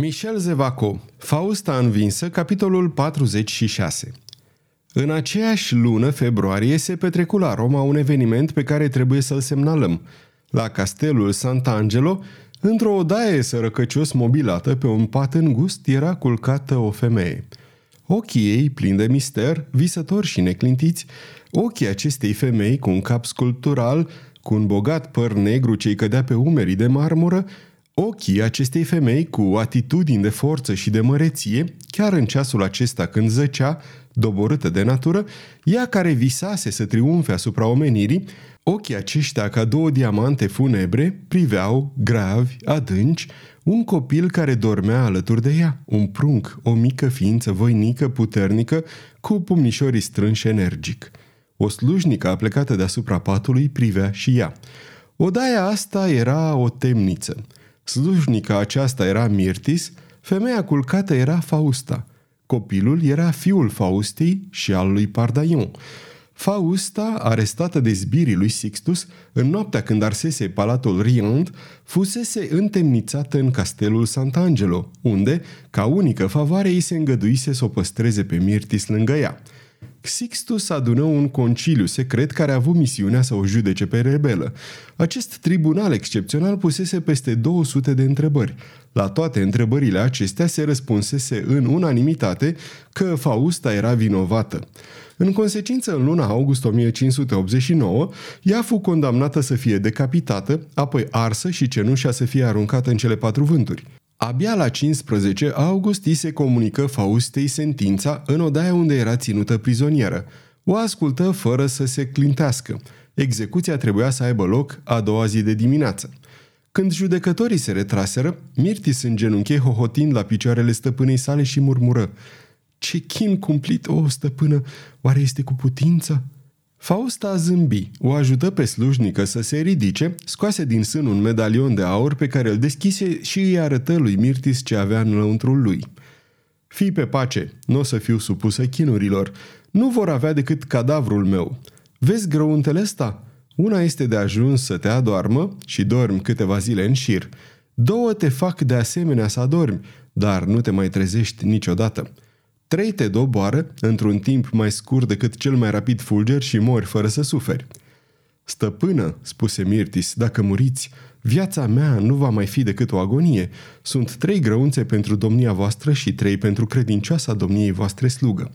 Michel Zevaco, Fausta învinsă, capitolul 46 În aceeași lună, februarie, se petrecu la Roma un eveniment pe care trebuie să-l semnalăm. La castelul Sant'Angelo, într-o odaie sărăcăcios mobilată pe un pat îngust, era culcată o femeie. Ochii ei, plini de mister, visători și neclintiți, ochii acestei femei cu un cap sculptural, cu un bogat păr negru ce-i cădea pe umerii de marmură, Ochii acestei femei, cu atitudini de forță și de măreție, chiar în ceasul acesta când zăcea, doborâtă de natură, ea care visase să triumfe asupra omenirii, ochii aceștia ca două diamante funebre priveau, gravi, adânci, un copil care dormea alături de ea, un prunc, o mică ființă voinică, puternică, cu pumnișorii strânși energic. O slujnică aplecată deasupra patului privea și ea. Odaia asta era o temniță – Slujnica aceasta era Mirtis, femeia culcată era Fausta. Copilul era fiul Faustei și al lui Pardaion. Fausta, arestată de zbirii lui Sixtus, în noaptea când arsese palatul Riand, fusese întemnițată în castelul Sant'Angelo, unde, ca unică favoare, îi se îngăduise să o păstreze pe Mirtis lângă ea – Sixtus adună un conciliu secret care a avut misiunea să o judece pe rebelă. Acest tribunal excepțional pusese peste 200 de întrebări. La toate întrebările acestea se răspunsese în unanimitate că Fausta era vinovată. În consecință, în luna august 1589, ea fu condamnată să fie decapitată, apoi arsă și cenușa să fie aruncată în cele patru vânturi. Abia la 15 august îi se comunică Faustei sentința în odaia unde era ținută prizonieră. O ascultă fără să se clintească. Execuția trebuia să aibă loc a doua zi de dimineață. Când judecătorii se retraseră, Mirtis genunchi hohotind la picioarele stăpânei sale și murmură Ce chin cumplit, o stăpână, oare este cu putință?" Fausta zâmbi, o ajută pe slujnică să se ridice, scoase din sân un medalion de aur pe care îl deschise și îi arătă lui Mirtis ce avea în lăuntrul lui. Fii pe pace, nu o să fiu supusă chinurilor. Nu vor avea decât cadavrul meu. Vezi grăuntele ăsta? Una este de ajuns să te adoarmă și dormi câteva zile în șir. Două te fac de asemenea să adormi, dar nu te mai trezești niciodată. Trei te doboară într-un timp mai scurt decât cel mai rapid fulger și mori fără să suferi. Stăpână, spuse Mirtis, dacă muriți, viața mea nu va mai fi decât o agonie. Sunt trei grăunțe pentru domnia voastră și trei pentru credincioasa domniei voastre slugă.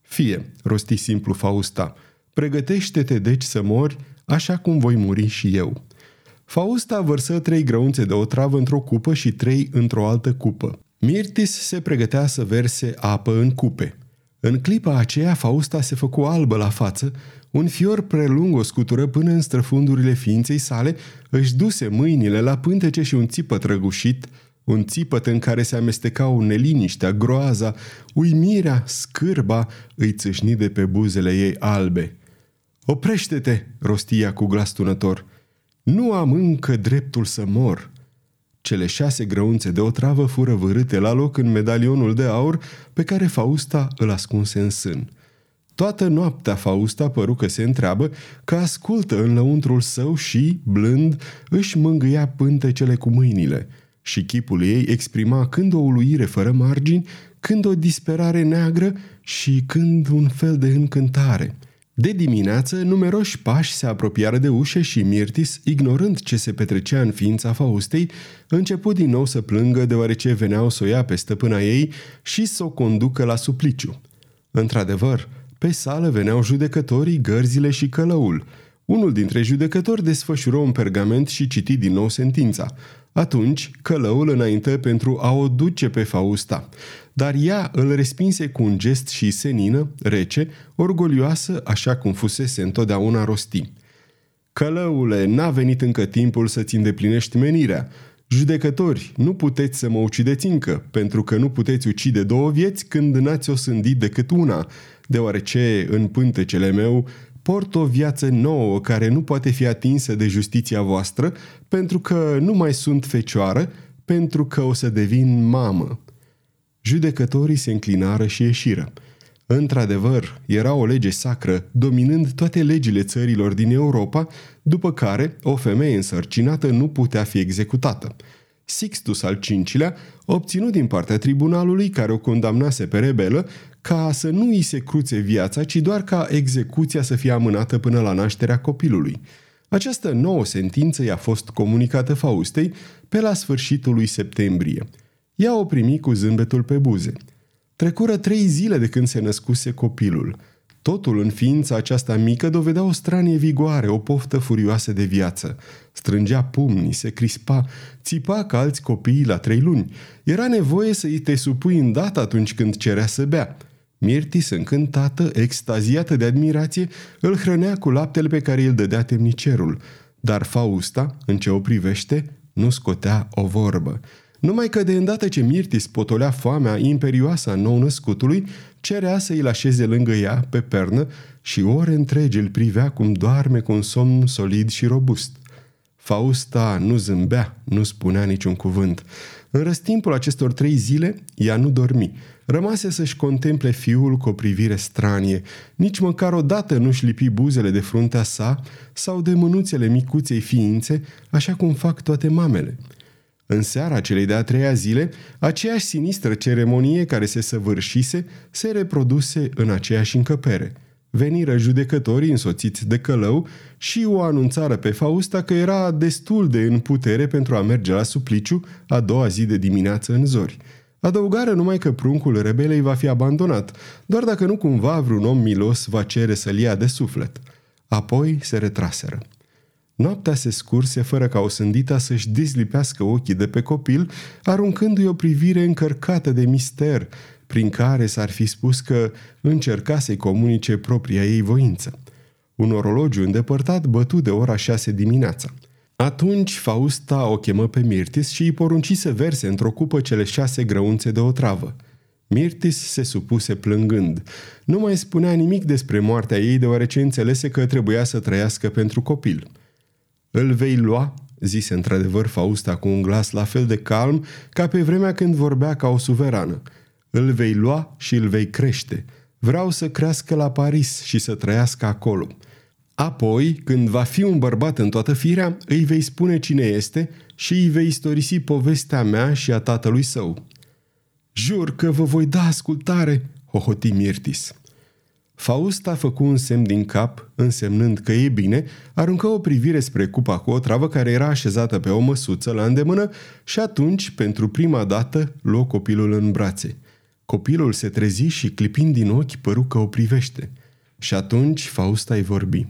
Fie, rosti simplu Fausta, pregătește-te deci să mori așa cum voi muri și eu. Fausta vărsă trei grăunțe de otravă într-o cupă și trei într-o altă cupă. Mirtis se pregătea să verse apă în cupe. În clipa aceea, Fausta se făcu albă la față, un fior prelung o scutură până în străfundurile ființei sale, își duse mâinile la pântece și un țipăt răgușit, un țipăt în care se amestecau neliniștea, groaza, uimirea, scârba, îi țâșni de pe buzele ei albe. Oprește-te!" rostia cu glas tunător. Nu am încă dreptul să mor!" Cele șase grăunțe de otravă fură vârâte la loc în medalionul de aur pe care Fausta îl ascunse în sân. Toată noaptea Fausta păru că se întreabă, că ascultă în lăuntrul său și, blând, își mângâia pântecele cu mâinile și chipul ei exprima când o uluire fără margini, când o disperare neagră și când un fel de încântare – de dimineață, numeroși pași se apropiară de ușă și Mirtis, ignorând ce se petrecea în ființa Faustei, început din nou să plângă deoarece veneau să o ia pe stăpâna ei și să o conducă la supliciu. Într-adevăr, pe sală veneau judecătorii, gărzile și călăul. Unul dintre judecători desfășură un pergament și citi din nou sentința. Atunci, călăul înainte pentru a o duce pe Fausta dar ea îl respinse cu un gest și senină, rece, orgolioasă, așa cum fusese întotdeauna rosti. Călăule, n-a venit încă timpul să-ți îndeplinești menirea. Judecători, nu puteți să mă ucideți încă, pentru că nu puteți ucide două vieți când n-ați osândit decât una, deoarece în pântecele meu port o viață nouă care nu poate fi atinsă de justiția voastră, pentru că nu mai sunt fecioară, pentru că o să devin mamă. Judecătorii se înclinară și ieșiră. Într-adevăr, era o lege sacră, dominând toate legile țărilor din Europa, după care o femeie însărcinată nu putea fi executată. Sixtus al V-lea, obținut din partea tribunalului care o condamnase pe rebelă, ca să nu îi se cruțe viața, ci doar ca execuția să fie amânată până la nașterea copilului. Această nouă sentință i-a fost comunicată Faustei pe la sfârșitul lui septembrie. Ea o primi cu zâmbetul pe buze. Trecură trei zile de când se născuse copilul – Totul în ființa aceasta mică dovedea o stranie vigoare, o poftă furioasă de viață. Strângea pumnii, se crispa, țipa ca alți copii la trei luni. Era nevoie să îi te supui îndată atunci când cerea să bea. Mirtis, încântată, extaziată de admirație, îl hrănea cu laptele pe care îl dădea temnicerul. Dar Fausta, în ce o privește, nu scotea o vorbă. Numai că de îndată ce Mirtis potolea foamea imperioasă a nou-născutului, cerea să îi așeze lângă ea, pe pernă, și ore întregi îl privea cum doarme cu un somn solid și robust. Fausta nu zâmbea, nu spunea niciun cuvânt. În răstimpul acestor trei zile, ea nu dormi. Rămase să-și contemple fiul cu o privire stranie. Nici măcar odată nu-și lipi buzele de fruntea sa sau de mânuțele micuței ființe, așa cum fac toate mamele – în seara celei de-a treia zile, aceeași sinistră ceremonie care se săvârșise se reproduse în aceeași încăpere. Veniră judecătorii însoțiți de călău și o anunțară pe Fausta că era destul de în putere pentru a merge la supliciu a doua zi de dimineață în zori. Adăugară numai că pruncul rebelei va fi abandonat, doar dacă nu cumva vreun om milos va cere să-l ia de suflet. Apoi se retraseră. Noaptea se scurse fără ca o sândita să-și dezlipească ochii de pe copil, aruncându-i o privire încărcată de mister, prin care s-ar fi spus că încerca să-i comunice propria ei voință. Un orologiu îndepărtat bătu de ora șase dimineața. Atunci Fausta o chemă pe Mirtis și îi porunci să verse într-o cupă cele șase grăunțe de otravă. Mirtis se supuse plângând. Nu mai spunea nimic despre moartea ei deoarece înțelese că trebuia să trăiască pentru copil – îl vei lua?" zise într-adevăr Fausta cu un glas la fel de calm ca pe vremea când vorbea ca o suverană. Îl vei lua și îl vei crește. Vreau să crească la Paris și să trăiască acolo. Apoi, când va fi un bărbat în toată firea, îi vei spune cine este și îi vei istorisi povestea mea și a tatălui său. Jur că vă voi da ascultare, hohoti Mirtis. Fausta făcu un semn din cap, însemnând că e bine, aruncă o privire spre cupa cu o travă care era așezată pe o măsuță la îndemână și atunci, pentru prima dată, luă copilul în brațe. Copilul se trezi și, clipind din ochi, păru că o privește. Și atunci Fausta îi vorbi.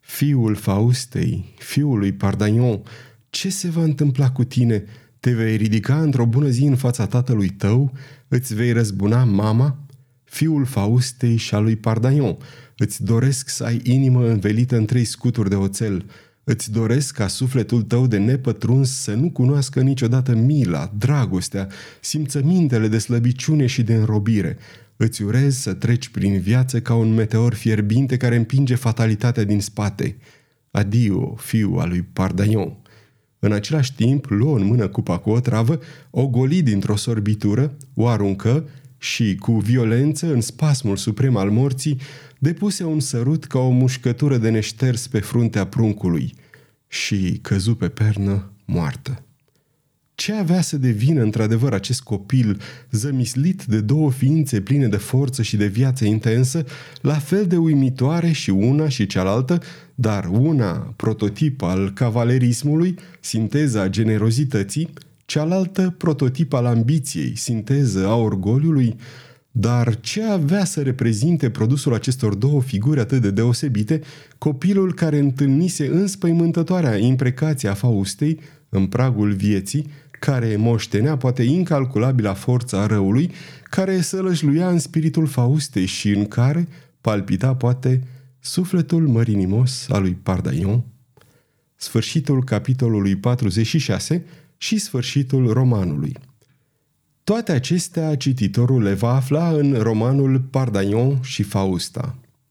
Fiul Faustei, fiul lui Pardagnon, ce se va întâmpla cu tine? Te vei ridica într-o bună zi în fața tatălui tău? Îți vei răzbuna mama? Fiul Faustei și a lui Pardaion. Îți doresc să ai inimă învelită în trei scuturi de oțel. Îți doresc ca sufletul tău de nepătruns să nu cunoască niciodată mila, dragostea, simțămintele de slăbiciune și de înrobire. Îți urez să treci prin viață ca un meteor fierbinte care împinge fatalitatea din spate. Adio, fiul al lui Pardaion. În același timp, luă în mână cupa cu o travă, o goli dintr-o sorbitură, o aruncă și, cu violență, în spasmul suprem al morții, depuse un sărut ca o mușcătură de neșters pe fruntea pruncului și căzu pe pernă moartă. Ce avea să devină într-adevăr acest copil, zămislit de două ființe pline de forță și de viață intensă, la fel de uimitoare și una și cealaltă, dar una prototip al cavalerismului, sinteza generozității, cealaltă prototip al ambiției, sinteză a orgoliului, dar ce avea să reprezinte produsul acestor două figuri atât de deosebite, copilul care întâlnise înspăimântătoarea imprecație a Faustei în pragul vieții, care moștenea poate incalculabila forța a răului, care sălășluia în spiritul Faustei și în care palpita poate sufletul mărinimos al lui Pardaion? Sfârșitul capitolului 46 și sfârșitul romanului. Toate acestea cititorul le va afla în romanul Pardaion și Fausta.